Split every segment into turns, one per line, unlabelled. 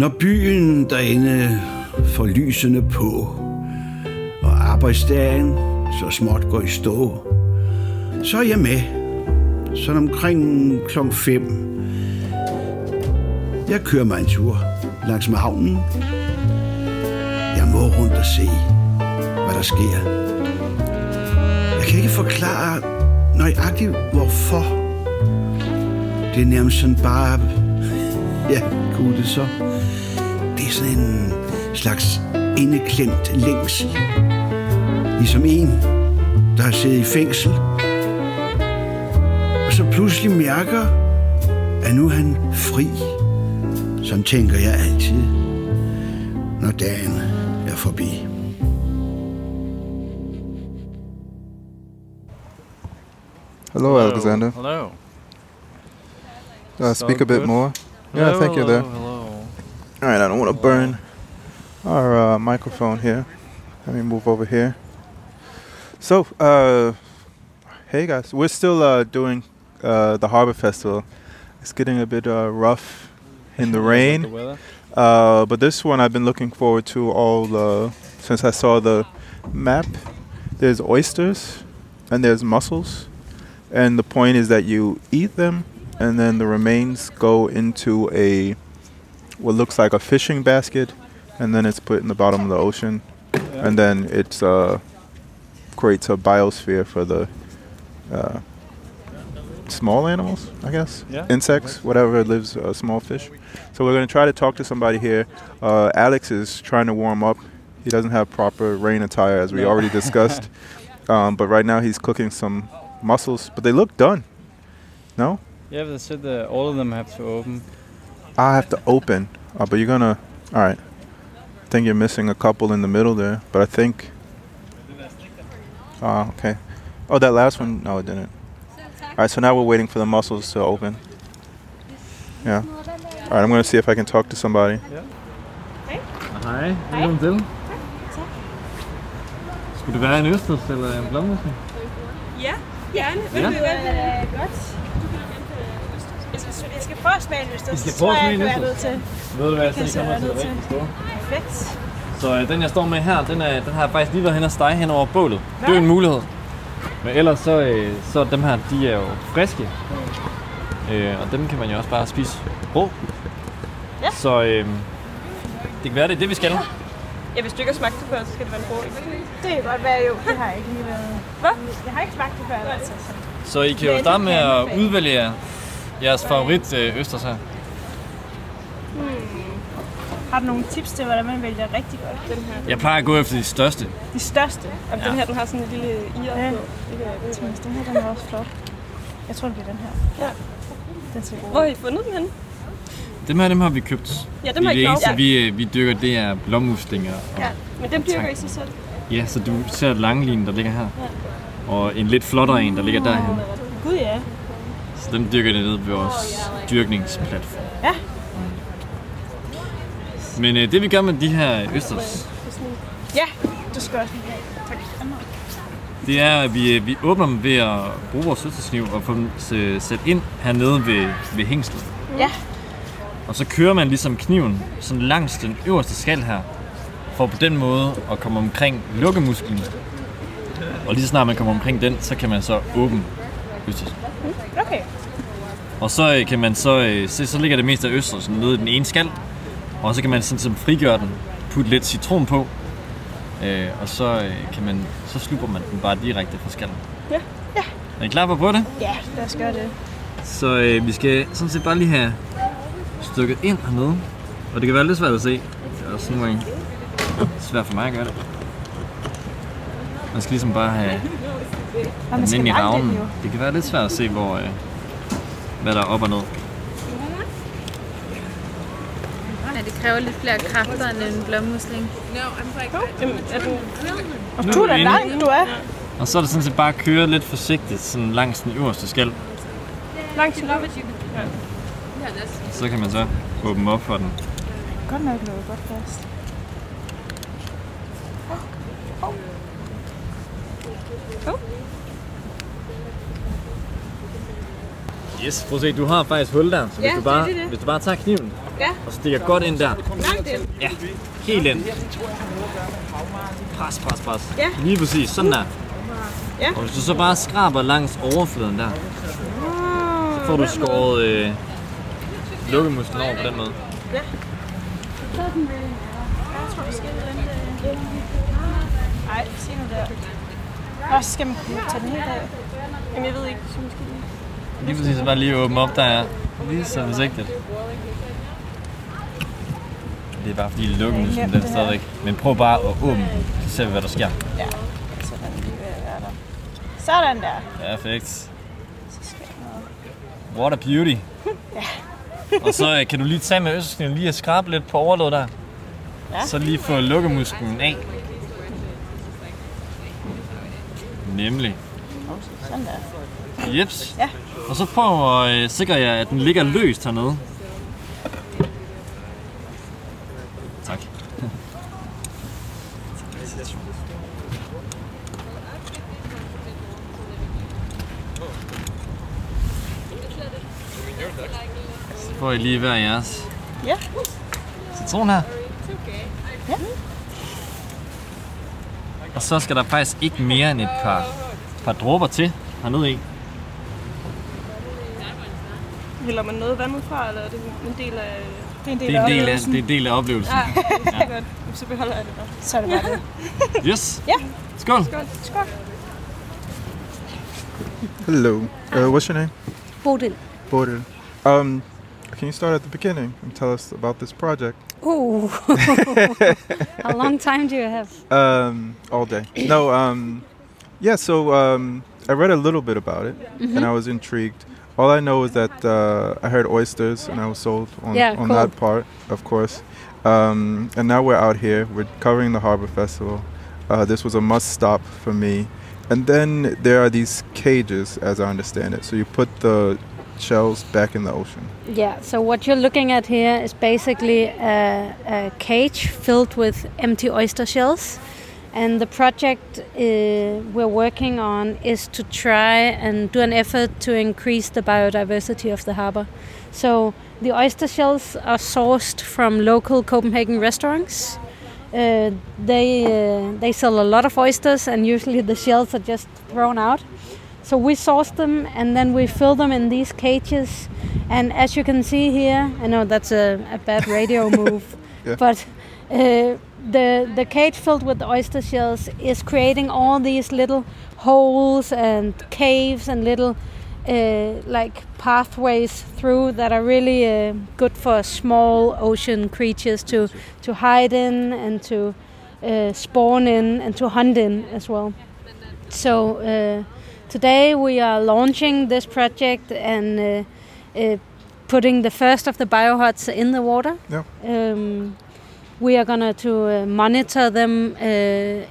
Når byen derinde får lysene på, og arbejdsdagen så småt går i stå, så er jeg med. Sådan omkring kl. 5. Jeg kører mig en tur langs med havnen. Jeg må rundt og se, hvad der sker. Jeg kan ikke forklare nøjagtigt, hvorfor. Det er nærmest sådan bare... Ja, kunne det så. Det er sådan en slags indeklemt længsel. Ligesom en, der har siddet i fængsel. Og så pludselig mærker, at nu er han fri. Sådan tænker jeg altid, når dagen er forbi.
Hello, Alexander.
Hello.
Uh, speak a bit
good.
more. Yeah, thank you there.
Hello.
All right, I don't want to burn our uh, microphone here. Let me move over here. So, uh, hey guys, we're still uh, doing uh, the Harbor Festival. It's getting a bit uh, rough in the rain, uh, but this one I've been looking forward to all uh, since I saw the map. There's oysters and there's mussels, and the point is that you eat them, and then the remains go into a what looks like a fishing basket, and then it's put in the bottom of the ocean,
Yeah.
and then it's uh, creates a biosphere for the uh, small animals, I guess,
Yeah.
insects, whatever lives, uh, small fish. So we're gonna try to talk to somebody here. Uh, Alex is trying to warm up. He doesn't have proper rain attire, as we
No.
already discussed. um, but right now he's cooking some mussels, but they look done. No,
Yeah, they said that all of them have to open.
I have to open. Oh, but you're gonna. All right. I think you're missing a couple in the middle there, but I think. Oh, okay. Oh, that last one. No, it didn't. All right, so now we're waiting for the muscles to open. Yeah. All right, I'm gonna see if I can talk to somebody.
Hej, velkommen til. Skulle det være en østers eller en blåmusling?
Ja, gerne.
Ja.
Ja. Det er godt. Prøve at smage en østers.
I skal prøve
tror
at
jeg,
smage en
jeg kan være
østers?
nødt til.
Ved du hvad,
kan
så
jeg
kommer til at rigtig stå.
Perfekt.
Så øh, den jeg står med her, den, er, den har jeg faktisk lige været hen og stege hen over bålet. Det er jo en mulighed. Men ellers så, øh, så er dem her, de er jo friske. Øh, og dem kan man jo også bare spise rå.
Ja.
Så øh, det kan være, det er det, vi skal.
Ja, hvis du ikke har smagt det før, så skal det være en rå.
Det kan godt være, jo. Det har jeg ikke lige været.
Hvad?
Jeg har ikke smagt det før, altså. Så.
I kan jo
Ja,
starte med
jeg
at udvælge jeres favorit øh, østers her.
Har du nogle tips til, hvordan man vælger rigtig godt?
Den her.
Jeg plejer at gå efter de største.
De største.
Jamen,
Ja.
den her, den har sådan en lille ir
Ja.
på. Det kan
den her den er også flot. Jeg tror, det bliver den her.
Ja.
Den ser god
Hvor har I fundet den henne?
Dem her, dem har vi købt.
Ja, dem har
det
I
eneste,
købt.
vi, øh, vi dyrker, det er blommuslinger. Og,
Ja, men dem dyrker. I så selv.
ja, så du ser langlinen, der ligger her. Og en lidt flottere en, der ligger derhen. Dem dyrker det nede ved vores dyrkningsplatform.
Ja.
Men øh, det vi gør med de her østers,
Ja, du skal også lige have. Tak.
det er, at vi, øh, vi åbner dem ved at bruge vores østerskniv og få dem s- sat ind hernede ved, ved hængslet.
Ja.
Og så kører man ligesom kniven sådan langs den øverste skal her, for på den måde at komme omkring lukkemusklen. Og lige så snart man kommer omkring den, så kan man så åbne østers.
Okay.
Og så øh, kan man så øh, se, så ligger det meste af østers nede i den ene skal. Og så kan man sådan som frigøre den, putte lidt citron på. Øh, og så øh, kan man, så slupper man den bare direkte fra skallen.
Ja.
Ja.
Er I klar på at prøve det?
Ja, lad os gøre det.
Så øh, vi skal sådan set bare lige have stykket ind hernede. Og det kan være lidt svært at se. Det er også nogle gange svært for mig at gøre det. Man skal ligesom bare have
Og man
den
skal
ind i ravnen.
jo.
Det kan være lidt svært at se, hvor, øh, hvad der er op og ned.
Ja, det kræver lidt flere kræfter end en blommusling.
Er den...
Og
Nu
du
er
da langt, du er.
Og så er det sådan set bare at køre lidt forsigtigt sådan langs den øverste skal.
Langt til lov.
Så kan man så åbne op for den.
Godt nok lukket godt fast.
Yes, prøv at se, du har faktisk hul der. Så hvis,
Ja,
du bare,
det det.
hvis du bare tager kniven
Ja.
Og stikker godt ind der.
Langt ind.
Ja, helt ind. Pres, pres, pres.
Ja.
Lige præcis, sådan der.
Ja.
Og hvis du så bare skraber langs overfladen der, så får du skåret øh, lukkemusklen over på den måde.
Ja.
Jeg tror, vi skal vente. Nej, sig nu der. Og så skal man kunne tage den helt af.
Jamen, jeg ved ikke, så måske lige.
Præcis, så bare lige åbne op, der er lige så forsigtigt. Det er bare fordi lukkemusklen den er stadigvæk. Men prøv bare at åbne den, så ser vi, hvad der sker.
Ja, så den lige ved der. Sådan der.
Perfekt.
Så jeg noget.
What a beauty. Og så øh, kan du lige tage med østerskniven lige at skrabe lidt på overlådet der.
Ja.
Så lige få lukkemusklen af. Nemlig.
Sådan der.
Jeps.
Ja.
Og så prøv at øh, sikre jer, at den ligger løst hernede. Tak. Så får I lige hver jeres
Ja.
citron her.
Ja.
Og så skal der faktisk ikke mere end et par, par dråber til hernede i.
Hælder man noget vand ud fra, eller er det en del af...
Det er en del
Det er
af
en del af,
oplevelsen.
det er en del af oplevelsen.
Ja, det er godt. Så beholder jeg det bare.
Så er det bare det.
Yes.
Ja.
Skål.
Skål.
Hello. Uh, what's your name?
Bodil.
Bodil. Um, can you start at the beginning and tell us about this project?
Ooh. How long time do you have?
Um, all day. No. Um, yeah. So um, I read a little bit about it,
Mm-hmm.
and I was intrigued. All I know is that uh, I heard oysters, and I was sold on,
Yeah,
on
cool.
that part, of course. Um, and now we're out here. We're covering the Harbor Festival. Uh, this was a must stop for me. And then there are these cages, as I understand it. So you put the shells back in the ocean.
Yeah, so what you're looking at here is basically a, a cage filled with empty oyster shells. And the project uh, we're working on is to try and do an effort to increase the biodiversity of the harbor. So the oyster shells are sourced from local Copenhagen restaurants. Uh, they uh, they sell a lot of oysters, and usually the shells are just thrown out. So we source them, and then we fill them in these cages. And as you can see here, I know that's a, a bad radio move,
Yeah.
but uh, the the cage filled with oyster shells is creating all these little holes and caves and little uh, like pathways through that are really uh, good for small ocean creatures to to hide in and to uh, spawn in and to hunt in as well. So uh, today we are launching this project and uh, uh, putting the first of the biohuts in the water.
Yeah.
Um, we are gonna to uh, monitor them uh,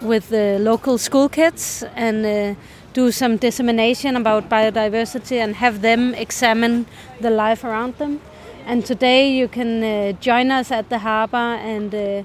with the local school kids and uh, do some dissemination about biodiversity and have them examine the life around them. And today you can uh, join us at the harbor and uh,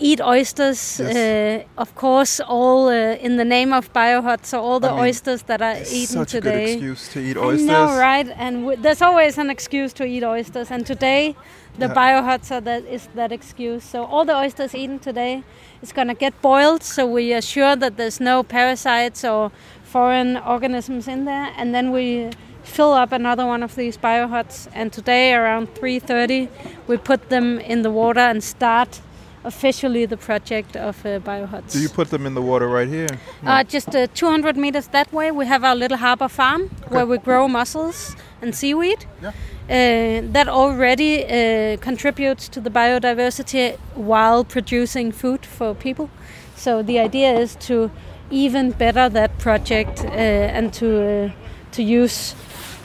eat oysters.
Yes.
Uh, of course, all uh, in the name of biohut. So all the
I mean,
oysters that are eaten
Such a good
today.
excuse to eat oysters.
I know, right? And w- there's always an excuse to eat oysters, and today the
Yeah.
biohuts are that is that excuse. So all the oysters eaten today is gonna get boiled, so we are sure that there's no parasites or foreign organisms in there, and then we fill up another one of these biohuts. And today around 3:30, we put them in the water and start officially the project of uh, biohuts.
Do you put them in the water right here?
Uh, just uh, 200 meters that way, we have our little harbor farm where we grow mussels and seaweed.
Yeah.
Uh, that already uh, contributes to the biodiversity while producing food for people. So the idea is to even better that project uh, and to uh, to use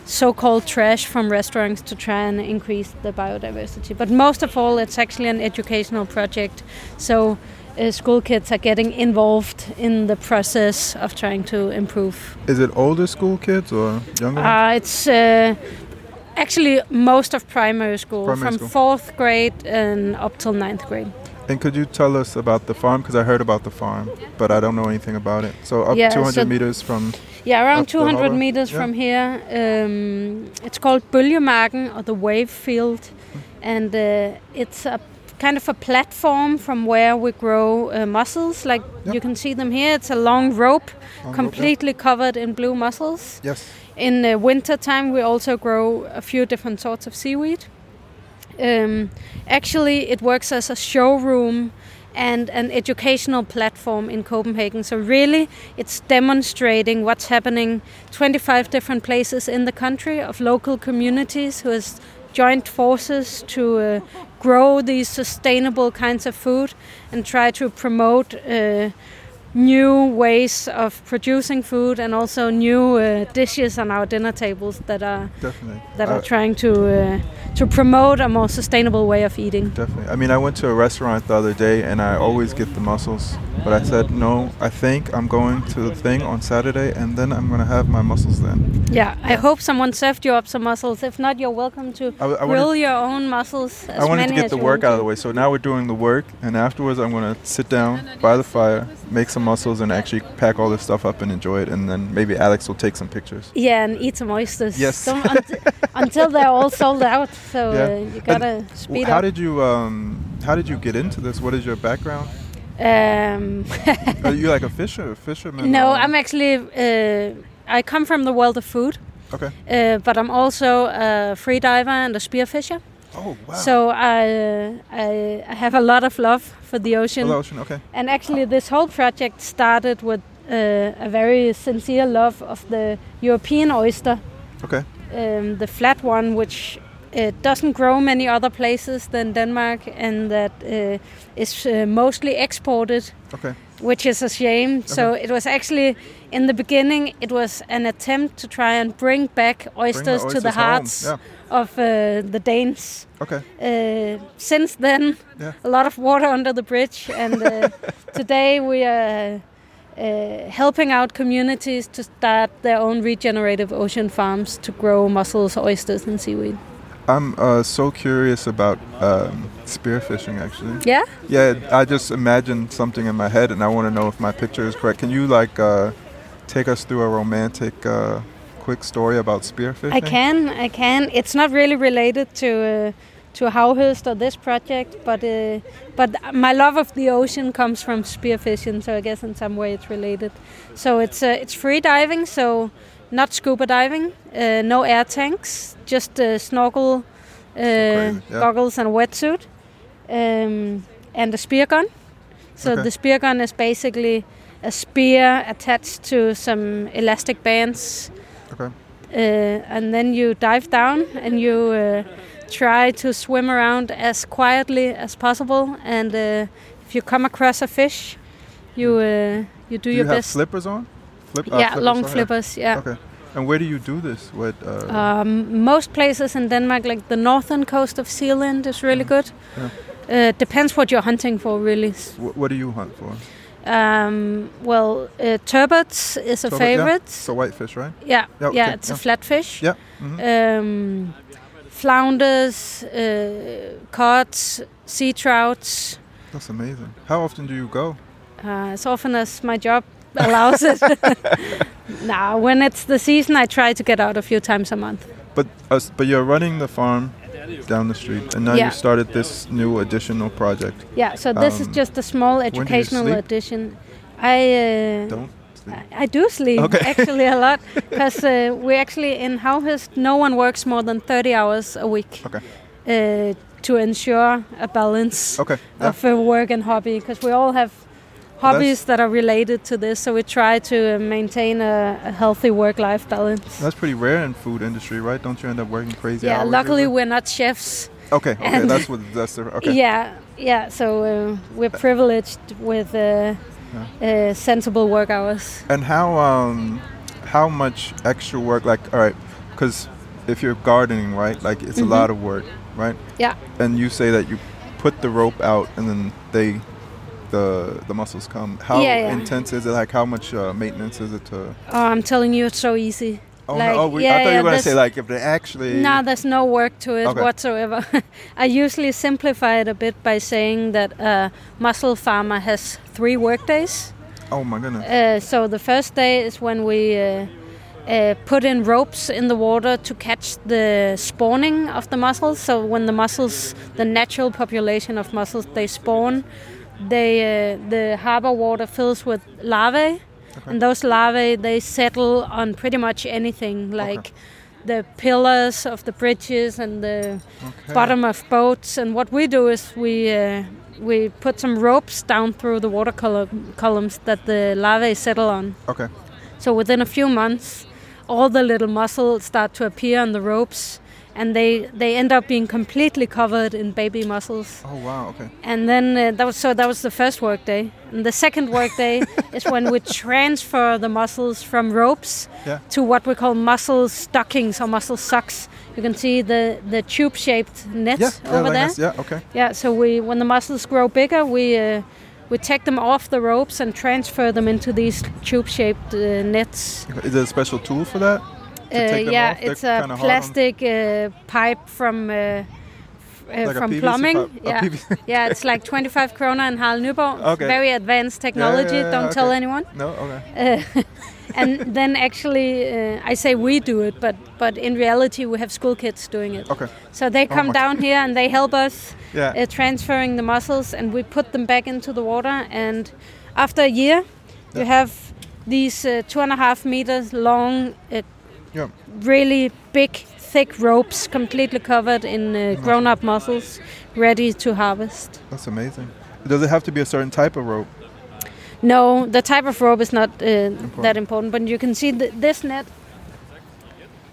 so-called trash from restaurants to try and increase the biodiversity. But most of all, it's actually an educational project. So uh, school kids are getting involved in the process of trying to improve.
Is it older school kids or younger?
Uh, it's uh, actually most of primary school,
Primary
from
school.
fourth grade and up till ninth grade.
And could you tell us about the farm? Because I heard about the farm, but I don't know anything about it. So up
Yeah,
200
so-
meters from.
Yeah, around 200 meters
Yeah.
from here. Um, it's called Bølgemarken or the Wave Field. and uh, it's a kind of a platform from where we grow uh, mussels. Like you can see them here. It's a long rope,
Long rope, yeah.
completely covered in blue mussels.
Yes.
In the winter time, we also grow a few different sorts of seaweed. Um, actually, it works as a showroom and an educational platform in Copenhagen. So, really, it's demonstrating what's happening 25 different places in the country of local communities who has joined forces to uh, grow these sustainable kinds of food and try to promote uh, new ways of producing food and also new uh, dishes on our dinner tables that are
Definitely.
that are
Uh,
trying to uh, to promote a more sustainable way of eating.
Definitely. I mean, I went to a restaurant the other day and I always get the mussels, but I said, no, I think I'm going to the thing on Saturday and then I'm going to have my mussels then.
Yeah, I hope someone served you up some mussels. If not, you're welcome to
I, w- I
grill
wanted,
your own mussels. As
I wanted
many
to get the work out of the way. So now we're doing the work and afterwards I'm going to sit down by the fire, make some mussels and actually pack all this stuff up and enjoy it. And then maybe Alex will take some pictures.
Yeah, and eat some oysters.
Yes.
Don't- until they're all sold out. So
Yeah.
uh, you gotta speed
how
up.
How did you um, how did you get into this? What is your background?
um,
Are you like a fisher, a fisherman?
no,
or-
I'm actually. Uh, I come from the world of food,
Okay.
uh, but I'm also a free diver and a spearfisher.
Oh wow.
So I, I I have a lot of love for the ocean.
For the ocean. Okay.
And actually, this whole project started with uh, a very sincere love of the European oyster,
Okay.
um, the flat one, which uh, doesn't grow many other places than Denmark, and that uh, is uh, mostly exported,
Okay.
Which is a shame. So it was actually in the beginning, it was an attempt to try and bring back oysters, to the
oysters home,
hearts
yeah.
of uh, the Danes.
Okay.
Uh, since then,
Yeah.
a lot of water under the bridge, and uh, today we are uh, helping out communities to start their own regenerative ocean farms to grow mussels, oysters, and seaweed.
I'm uh, so curious about um, spearfishing. Actually.
Yeah,
Yeah. I just imagined something in my head, and I want to know if my picture is correct. Can you like uh, take us through a romantic, uh, quick story about spearfishing?
I can. I can. It's not really related to. Uh, to Havhøst or this project, but uh, but my love of the ocean comes from spearfishing, so I guess in some way it's related. So it's uh, it's free diving, so not scuba diving, uh, no air tanks, just uh, snorkel, uh,
yeah.
goggles, and a wetsuit, um, and a spear gun. So
Okay.
the spear gun is basically a spear attached to some elastic bands,
Okay.
uh, and then you dive down and you uh, try to swim around as quietly as possible. And uh, if you come across a fish, you uh, you do,
Do
your
you have
best.
flippers on? Flip, uh,
yeah,
flippers
long flippers. Yeah.
Okay. And where do you do this? What? Uh,
Um, most places in Denmark, like the northern coast of Zealand, is really good. Uh, depends what you're hunting for, really.
wh- what do you hunt for?
Um, well, uh, turbots is a
Turbot, yeah.
favorite.
So whitefish, right?
Yeah,
Yeah,
yeah, it's
yeah.
a flatfish.
Yeah. hmm
Um, flounders, uh, cod, sea trouts,
That's amazing. How often do you go?
uh, as often as my job allows it. now, when it's the season, I try to get out a few times a month.
But us, but you're running the farm down the street, and now
Yeah.
you started this new additional project.
Yeah, so this is
Um,
just a small educational addition. I uh,
Don't. sleep.
I I do sleep
Okay.
actually a lot because uh, we actually in Havhøst no one works more than 30 hours a week
Okay.
uh, to ensure a balance
Okay. Yeah.
of uh, work and hobby because we all have hobbies that are related to this so we try to uh, maintain a, a healthy work-life balance
That's pretty rare in food industry, right? Don't you end up working crazy
yeah
hours?
Yeah,
luckily
we're not chefs
Okay. Okay. that's what. That's the. Okay.
yeah yeah so uh, we're privileged with uh, uh, sensible work hours
And how um how much extra work? Like, all right, because if you're gardening, right, like it's
Mhm.
a lot of work, right?
Yeah.
And you say that you put the rope out and then they. The the mussels come. How
Yeah, yeah.
intense is it? Like how much uh, maintenance is it to?
oh i'm telling you it's so easy
Oh
Like,
no! Oh, we,
yeah,
I thought
yeah,
you were gonna say like if they actually.
No, there's no work to it
Okay.
whatsoever. I usually simplify it a bit by saying that a mussel farmer has three work days.
Oh my goodness.
Uh, so the first day is when we uh, uh, put in ropes in the water to catch the spawning of the mussels. So when the mussels, the natural population of mussels, they spawn, they uh, the harbor water fills with larvae, and those larvae they settle on pretty much anything like. The pillars of the bridges and the
Okay.
bottom of boats, and what we do is we uh, we put some ropes down through the water col- columns that the larvae settle on.
Okay.
So within a few months, all the little mussels start to appear on the ropes, and they they end up being completely covered in baby mussels.
Oh wow. Okay.
And then uh, that was so that was the first work day, and the second work day is when we transfer the mussels from ropes
Yeah.
to what we call mussel stockings or mussel socks. You can see the the tube-shaped nets
Yeah. yeah
over
like
there.
this. Yeah. Okay.
Yeah, so we when the mussels grow bigger, we uh, we take them off the ropes and transfer them into these tube-shaped uh, nets.
Is there a special tool for that?
Uh, yeah, it's a
kinda hard on-
plastic uh, pipe from uh, uh,
Like
from plumbing. Yeah, yeah, it's like 25 krona in Harald Nyborg.
Okay.
Very advanced technology.
yeah,
Don't tell anyone.
No. Okay.
Uh, and then actually, uh, I say we do it, but but in reality, we have school kids doing it.
Okay.
So they
Oh
come
my
down here and they help us
Yeah.
transferring the mussels, and we put them back into the water. And after a year, you have these uh, two and a half meters long, uh,
Yeah.
really big, thick ropes, completely covered in uh, grown-up mussels, ready to harvest.
That's amazing. Does it have to be a certain type of rope?
No, the type of rope is not uh, that important, but you can see th- this net.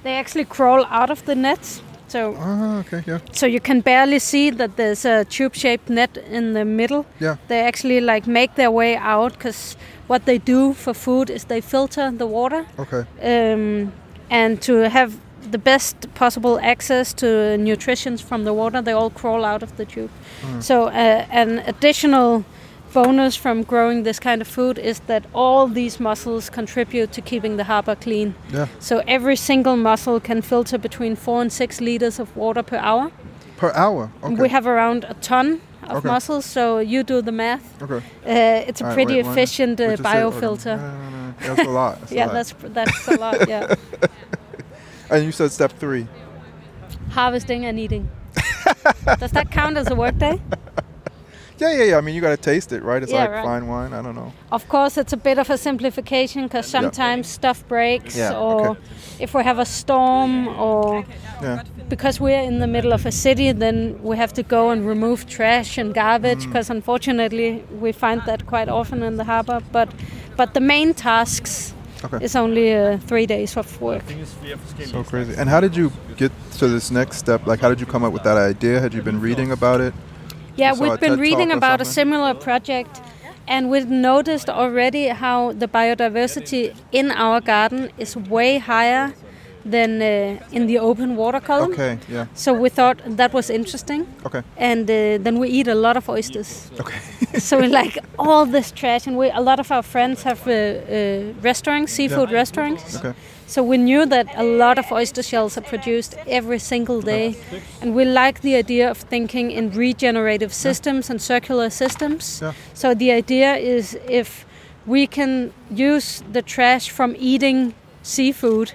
They actually crawl out of the nets, so
Ah. Okay. Yeah.
so you can barely see that there's a tube-shaped net in the middle.
Yeah.
They actually like make their way out because what they do for food is they filter the water
Okay.
um, and to have the best possible access to nutrition from the water, they all crawl out of the tube. So uh, an additional bonus from growing this kind of food is that all these mussels contribute to keeping the harbor clean.
Yeah.
So every single mussel can filter between four and six liters of water per hour.
Per hour. Okay.
We have around a ton of
Okay.
mussels, so you do the math.
Okay.
Uh, it's a
All right,
pretty
wait,
efficient uh,
Would you say-
biofilter.
Yeah, That's a lot. That's a
Yeah,
lot.
that's that's a lot. Yeah,
And you said step three.
harvesting and eating. Does that count as a workday?
Yeah, yeah, yeah. I mean, you got to taste it, right? It's
Yeah,
like
right.
fine wine. I don't know.
Of course, it's a bit of a simplification because
Yeah.
sometimes stuff breaks,
Yeah,
or
okay.
if we have a storm, or
Yeah.
because we're in the middle of a city, then we have to go and remove trash and garbage.
Mm.
Because unfortunately, we find that quite often in the harbor. But but the main tasks
Okay.
is only uh, three days of work.
So crazy. And how did you get to this next step? Like, how did you come up with that idea? Had you been reading about it?
Yeah,
You saw a
we've been reading about a similar project, and we've noticed already how the biodiversity in our garden is way higher than uh, in the open water column.
Okay. Yeah.
So we thought that was interesting,
Okay.
and uh, then we eat a lot of oysters.
Okay.
so we like all this trash, and we a lot of our friends have uh, uh, restaurants, seafood restaurants.
Okay.
So we knew that a lot of oyster shells are produced every single day, and we like the idea of thinking in regenerative systems and circular systems.
Yeah.
So the idea is if we can use the trash from eating seafood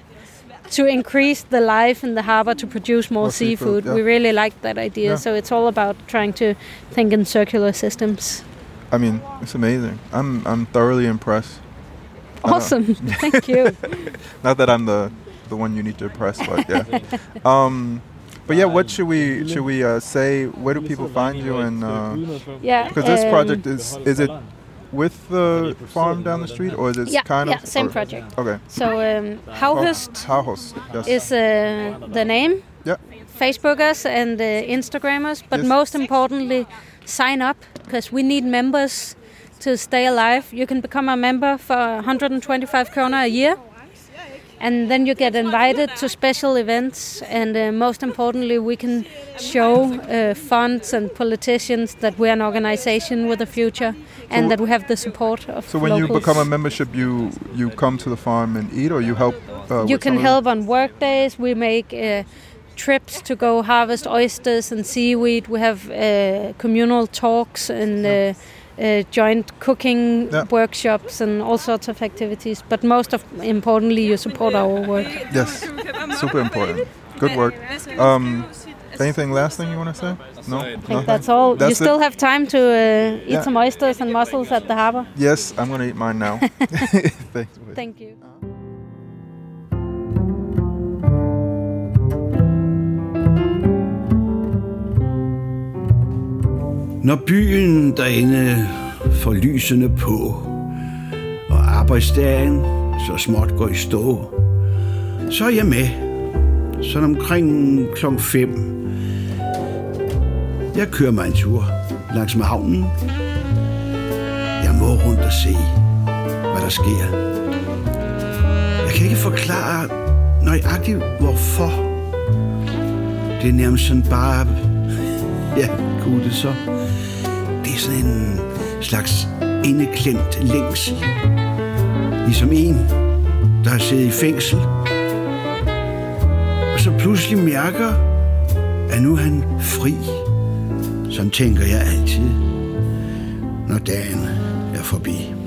to increase the life in the harbor to produce more,
More seafood,
seafood,
yeah.
we really like that idea.
Yeah.
So it's all about trying to think in circular systems.
I mean, it's amazing. I'm I'm thoroughly impressed.
Awesome, thank you.
Not that I'm the the one you need to impress, but yeah. um, but yeah, what should we should we uh, say? Where do people find you? And uh,
Yeah,
because this
um,
project is is it with the farm down the street or is it
Yeah,
kind
yeah,
of
same
or-
project.
Okay.
So um, Havhøst
Havhøst. Yes.
is uh, the name.
Yeah.
Facebook us and uh, Instagram us, but
Yes.
most importantly, sign up because we need members to stay alive. You can become a member for 125 kroner a year, and then you get invited to special events. And uh, most importantly, we can show uh, funds and politicians that we're an organization with a future, and
So-
that we have the support of
so when you become a membership, you you come to the farm and eat, or you help. Uh,
you can help on work days. We make uh, trips to go harvest oysters and seaweed. We have uh, communal talks and uh, uh, joint cooking
Yeah.
workshops and all sorts of activities. But most of importantly, you support our work.
Yes, super important. Good work. Um, anything last thing you want to say? No,
I think
Nothing?
that's all. you
That's
still
it?
have time to uh, eat
Yeah.
some oysters and mussels at the harbor.
Yes, I'm gonna eat mine now. Thanks.
Thank you.
Når byen derinde får lysene på, og arbejdsdagen så småt går i stå, så er jeg med. Sådan omkring klokken 5. Jeg kører mig en tur langs med havnen. Jeg må rundt og se, hvad der sker. Jeg kan ikke forklare nøjagtigt, hvorfor. Det er nærmest sådan bare... Ja, kunne det så. Det er sådan en slags indeklemt længsel. Ligesom en, der har siddet i fængsel. Og så pludselig mærker, at nu er han fri. Sådan tænker jeg altid, når dagen er forbi.